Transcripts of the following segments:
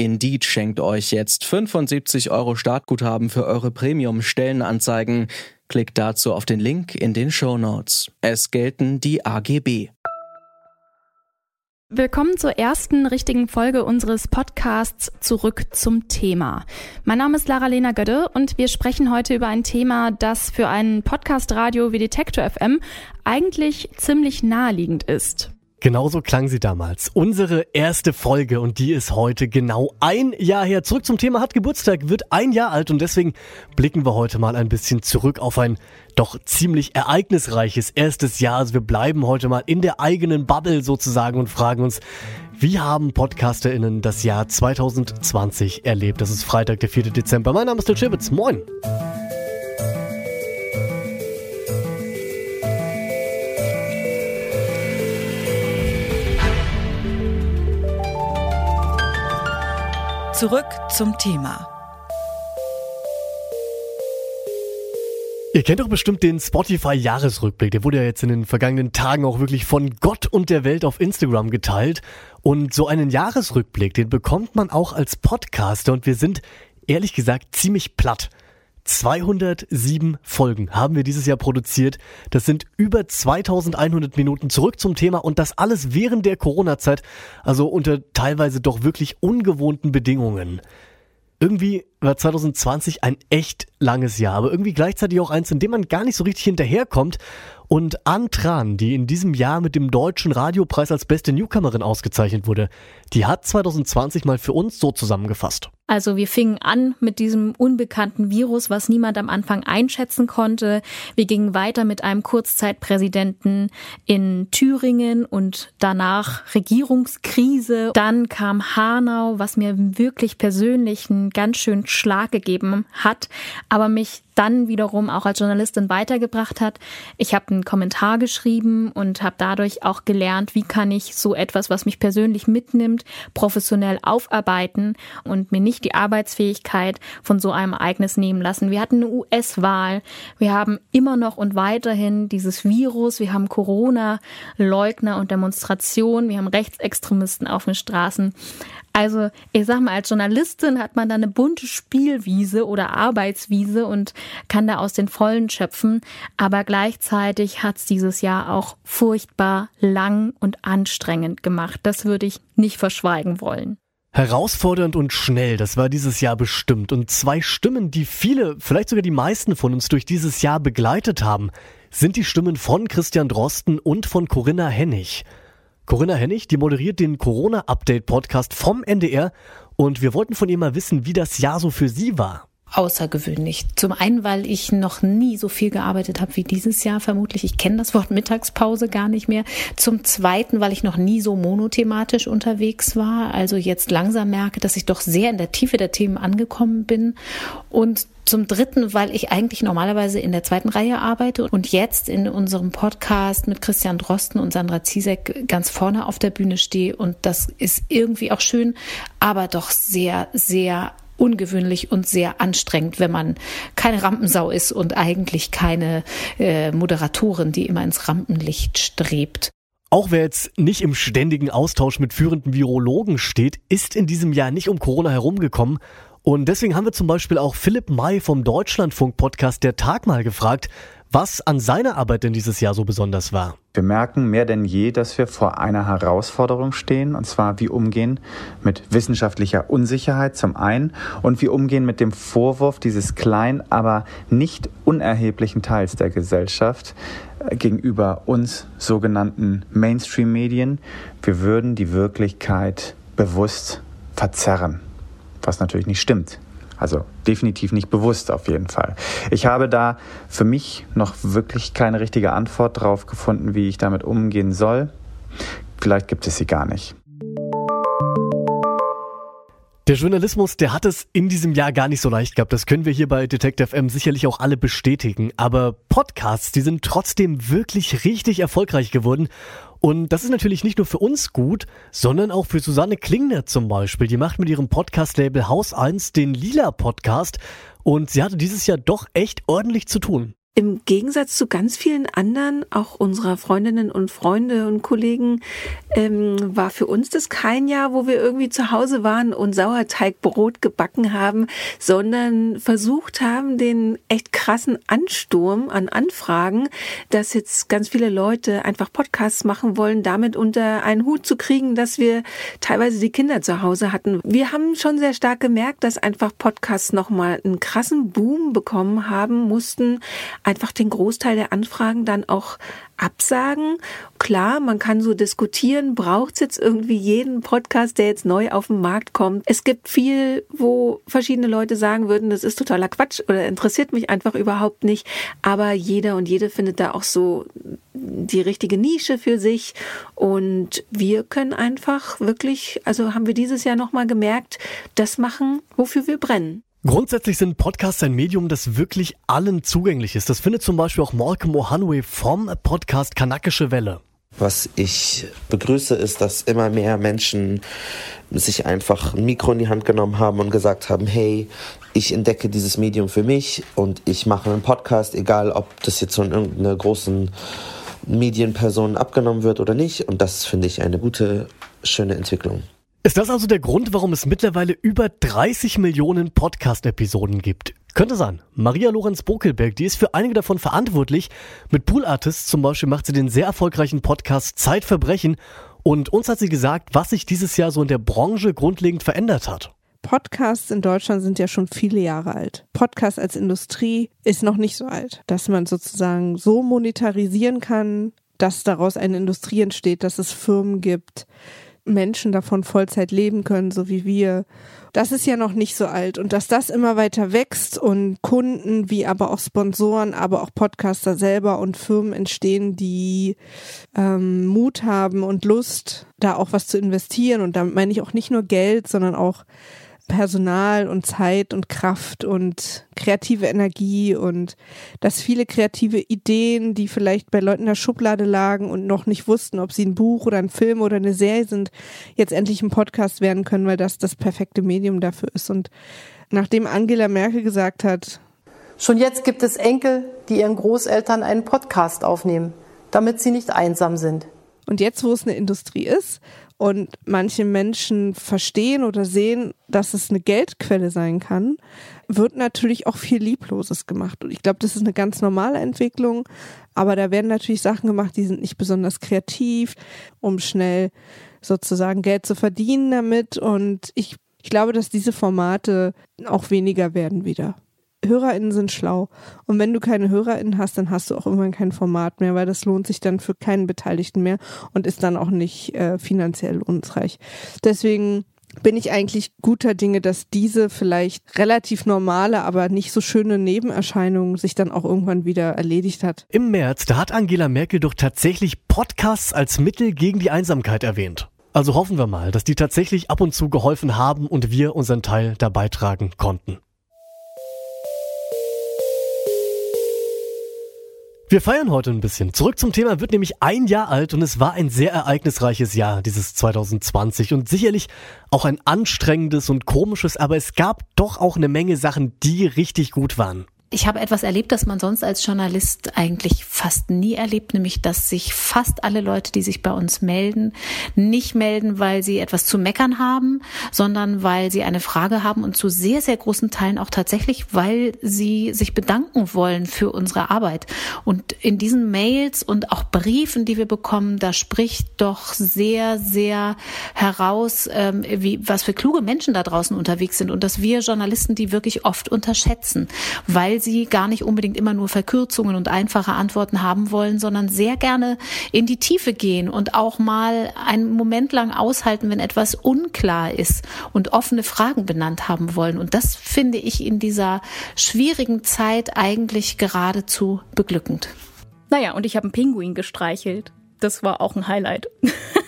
Indeed schenkt euch jetzt 75 Euro Startguthaben für eure Premium-Stellenanzeigen. Klickt dazu auf den Link in den Show Notes. Es gelten die AGB. Willkommen zur ersten richtigen Folge unseres Podcasts Zurück zum Thema. Mein Name ist Lara-Lena Gödde und wir sprechen heute über ein Thema, das für einen Podcast-Radio wie Detektor FM eigentlich ziemlich naheliegend ist. Genauso klang sie damals. Unsere erste Folge und die ist heute genau ein Jahr her. Zurück zum Thema hat Geburtstag, wird ein Jahr alt und deswegen blicken wir heute mal ein bisschen zurück auf ein doch ziemlich ereignisreiches erstes Jahr. Also wir bleiben heute mal in der eigenen Bubble sozusagen und fragen uns, wie haben PodcasterInnen das Jahr 2020 erlebt? Das ist Freitag, der 4. Dezember. Mein Name ist Del Schibitz. Moin. Zurück zum Thema. Ihr kennt doch bestimmt den Spotify-Jahresrückblick. Der wurde ja jetzt in den vergangenen Tagen auch wirklich von Gott und der Welt auf Instagram geteilt. Und so einen Jahresrückblick, den bekommt man auch als Podcaster. Und wir sind ehrlich gesagt ziemlich platt. 207 Folgen haben wir dieses Jahr produziert. Das sind über 2100 Minuten zurück zum Thema und das alles während der Corona-Zeit, also unter teilweise doch wirklich ungewohnten Bedingungen. Irgendwie war 2020 ein echt langes Jahr, aber irgendwie gleichzeitig auch eins, in dem man gar nicht so richtig hinterherkommt. Und Antran, die in diesem Jahr mit dem Deutschen Radiopreis als beste Newcomerin ausgezeichnet wurde, die hat 2020 mal für uns so zusammengefasst. Also wir fingen an mit diesem unbekannten Virus, was niemand am Anfang einschätzen konnte. Wir gingen weiter mit einem Kurzzeitpräsidenten in Thüringen und danach Regierungskrise. Dann kam Hanau, was mir wirklich persönlich einen ganz schönen Schlag gegeben hat, aber mich dann wiederum auch als Journalistin weitergebracht hat. Ich habe einen Kommentar geschrieben und habe dadurch auch gelernt, wie kann ich so etwas, was mich persönlich mitnimmt, professionell aufarbeiten und mir nicht die Arbeitsfähigkeit von so einem Ereignis nehmen lassen. Wir hatten eine US-Wahl, wir haben immer noch und weiterhin dieses Virus, wir haben Corona-Leugner und Demonstrationen, wir haben Rechtsextremisten auf den Straßen. Also, ich sag mal, als Journalistin hat man da eine bunte Spielwiese oder Arbeitswiese und kann da aus den Vollen schöpfen. Aber gleichzeitig hat's dieses Jahr auch furchtbar lang und anstrengend gemacht. Das würde ich nicht verschweigen wollen. Herausfordernd und schnell, das war dieses Jahr bestimmt. Und zwei Stimmen, die viele, vielleicht sogar die meisten von uns durch dieses Jahr begleitet haben, sind die Stimmen von Christian Drosten und von Corinna Hennig. Corinna Hennig, die moderiert den Corona-Update-Podcast vom NDR und wir wollten von ihr mal wissen, wie das Jahr so für sie war außergewöhnlich. Zum einen, weil ich noch nie so viel gearbeitet habe wie dieses Jahr vermutlich. Ich kenne das Wort Mittagspause gar nicht mehr. Zum zweiten, weil ich noch nie so monothematisch unterwegs war. Also jetzt langsam merke, dass ich doch sehr in der Tiefe der Themen angekommen bin. Und zum Dritten, weil ich eigentlich normalerweise in der zweiten Reihe arbeite und jetzt in unserem Podcast mit Christian Drosten und Sandra Ziesek ganz vorne auf der Bühne stehe. Und das ist irgendwie auch schön, aber doch sehr, sehr ungewöhnlich und sehr anstrengend, wenn man keine Rampensau ist und eigentlich keine äh, Moderatorin, die immer ins Rampenlicht strebt. Auch wer jetzt nicht im ständigen Austausch mit führenden Virologen steht, ist in diesem Jahr nicht um Corona herumgekommen. Und deswegen haben wir zum Beispiel auch Philipp May vom Deutschlandfunk-Podcast Der Tag mal gefragt, was an seiner Arbeit denn dieses Jahr so besonders war. Wir merken mehr denn je, dass wir vor einer Herausforderung stehen, und zwar wie umgehen mit wissenschaftlicher Unsicherheit zum einen und wie umgehen mit dem Vorwurf dieses kleinen, aber nicht unerheblichen Teils der Gesellschaft äh, gegenüber uns sogenannten Mainstream-Medien. Wir würden die Wirklichkeit bewusst verzerren, was natürlich nicht stimmt. Also definitiv nicht bewusst auf jeden Fall. Ich habe da für mich noch wirklich keine richtige Antwort drauf gefunden, wie ich damit umgehen soll. Vielleicht gibt es sie gar nicht. Der Journalismus, der hat es in diesem Jahr gar nicht so leicht gehabt. Das können wir hier bei Detective FM sicherlich auch alle bestätigen. Aber Podcasts, die sind trotzdem wirklich richtig erfolgreich geworden. Und das ist natürlich nicht nur für uns gut, sondern auch für Susanne Klingner zum Beispiel. Die macht mit ihrem Podcast-Label Haus 1 den Lila Podcast. Und sie hatte dieses Jahr doch echt ordentlich zu tun. Im Gegensatz zu ganz vielen anderen, auch unserer Freundinnen und Freunde und Kollegen, ähm, war für uns das kein Jahr, wo wir irgendwie zu Hause waren und Sauerteigbrot gebacken haben, sondern versucht haben, den echt krassen Ansturm an Anfragen, dass jetzt ganz viele Leute einfach Podcasts machen wollen, damit unter einen Hut zu kriegen, dass wir teilweise die Kinder zu Hause hatten. Wir haben schon sehr stark gemerkt, dass einfach Podcasts nochmal einen krassen Boom bekommen haben mussten einfach den Großteil der Anfragen dann auch absagen. Klar, man kann so diskutieren, braucht es jetzt irgendwie jeden Podcast, der jetzt neu auf den Markt kommt. Es gibt viel, wo verschiedene Leute sagen würden, das ist totaler Quatsch oder interessiert mich einfach überhaupt nicht. Aber jeder und jede findet da auch so die richtige Nische für sich. Und wir können einfach wirklich, also haben wir dieses Jahr nochmal gemerkt, das machen, wofür wir brennen. Grundsätzlich sind Podcasts ein Medium, das wirklich allen zugänglich ist. Das findet zum Beispiel auch Malcolm Ohanwe vom Podcast Kanakische Welle. Was ich begrüße, ist, dass immer mehr Menschen sich einfach ein Mikro in die Hand genommen haben und gesagt haben, hey, ich entdecke dieses Medium für mich und ich mache einen Podcast, egal ob das jetzt von irgendeiner großen Medienperson abgenommen wird oder nicht. Und das finde ich eine gute, schöne Entwicklung. Ist das also der Grund, warum es mittlerweile über 30 Millionen Podcast-Episoden gibt? Könnte sein. Maria Lorenz Bokelberg, die ist für einige davon verantwortlich. Mit Pool Artists zum Beispiel macht sie den sehr erfolgreichen Podcast Zeitverbrechen. Und uns hat sie gesagt, was sich dieses Jahr so in der Branche grundlegend verändert hat. Podcasts in Deutschland sind ja schon viele Jahre alt. Podcast als Industrie ist noch nicht so alt, dass man sozusagen so monetarisieren kann, dass daraus eine Industrie entsteht, dass es Firmen gibt, Menschen davon Vollzeit leben können, so wie wir. Das ist ja noch nicht so alt. Und dass das immer weiter wächst und Kunden, wie aber auch Sponsoren, aber auch Podcaster selber und Firmen entstehen, die ähm, Mut haben und Lust, da auch was zu investieren. Und damit meine ich auch nicht nur Geld, sondern auch Personal und Zeit und Kraft und kreative Energie und dass viele kreative Ideen, die vielleicht bei Leuten in der Schublade lagen und noch nicht wussten, ob sie ein Buch oder ein Film oder eine Serie sind, jetzt endlich ein Podcast werden können, weil das das perfekte Medium dafür ist. Und nachdem Angela Merkel gesagt hat, Schon jetzt gibt es Enkel, die ihren Großeltern einen Podcast aufnehmen, damit sie nicht einsam sind. Und jetzt, wo es eine Industrie ist und manche Menschen verstehen oder sehen, dass es eine Geldquelle sein kann, wird natürlich auch viel Liebloses gemacht. Und ich glaube, das ist eine ganz normale Entwicklung, aber da werden natürlich Sachen gemacht, die sind nicht besonders kreativ, um schnell sozusagen Geld zu verdienen damit. Und ich, ich glaube, dass diese Formate auch weniger werden wieder. HörerInnen sind schlau. Und wenn du keine HörerInnen hast, dann hast du auch irgendwann kein Format mehr, weil das lohnt sich dann für keinen Beteiligten mehr und ist dann auch nicht äh, finanziell lohnensreich. Deswegen bin ich eigentlich guter Dinge, dass diese vielleicht relativ normale, aber nicht so schöne Nebenerscheinung sich dann auch irgendwann wieder erledigt hat. Im März, da hat Angela Merkel doch tatsächlich Podcasts als Mittel gegen die Einsamkeit erwähnt. Also hoffen wir mal, dass die tatsächlich ab und zu geholfen haben und wir unseren Teil da beitragen konnten. Wir feiern heute ein bisschen. Zurück zum Thema wird nämlich ein Jahr alt und es war ein sehr ereignisreiches Jahr, dieses 2020 und sicherlich auch ein anstrengendes und komisches, aber es gab doch auch eine Menge Sachen, die richtig gut waren. Ich habe etwas erlebt, das man sonst als Journalist eigentlich fast nie erlebt, nämlich dass sich fast alle Leute, die sich bei uns melden, nicht melden, weil sie etwas zu meckern haben, sondern weil sie eine Frage haben und zu sehr, sehr großen Teilen auch tatsächlich, weil sie sich bedanken wollen für unsere Arbeit. Und in diesen Mails und auch Briefen, die wir bekommen, da spricht doch sehr, sehr heraus, ähm, wie, was für kluge Menschen da draußen unterwegs sind und dass wir Journalisten die wirklich oft unterschätzen, weil sie gar nicht unbedingt immer nur Verkürzungen und einfache Antworten haben wollen, sondern sehr gerne in die Tiefe gehen und auch mal einen Moment lang aushalten, wenn etwas unklar ist und offene Fragen benannt haben wollen. Und das finde ich in dieser schwierigen Zeit eigentlich geradezu beglückend. Naja, und ich habe einen Pinguin gestreichelt. Das war auch ein Highlight.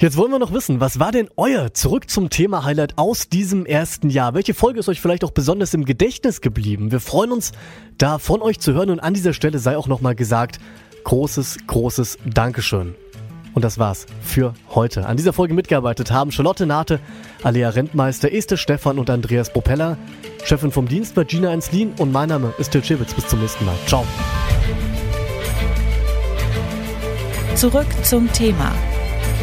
Jetzt wollen wir noch wissen, was war denn euer Zurück zum Thema Highlight aus diesem ersten Jahr? Welche Folge ist euch vielleicht auch besonders im Gedächtnis geblieben? Wir freuen uns, da von euch zu hören und an dieser Stelle sei auch nochmal gesagt, großes, großes Dankeschön. Und das war's für heute. An dieser Folge mitgearbeitet haben Charlotte Nate, Alea Rentmeister, Esther Stefan und Andreas Propeller. Chefin vom Dienst war Gina Enslin und mein Name ist Til Schibitz. Bis zum nächsten Mal. Ciao. Zurück zum Thema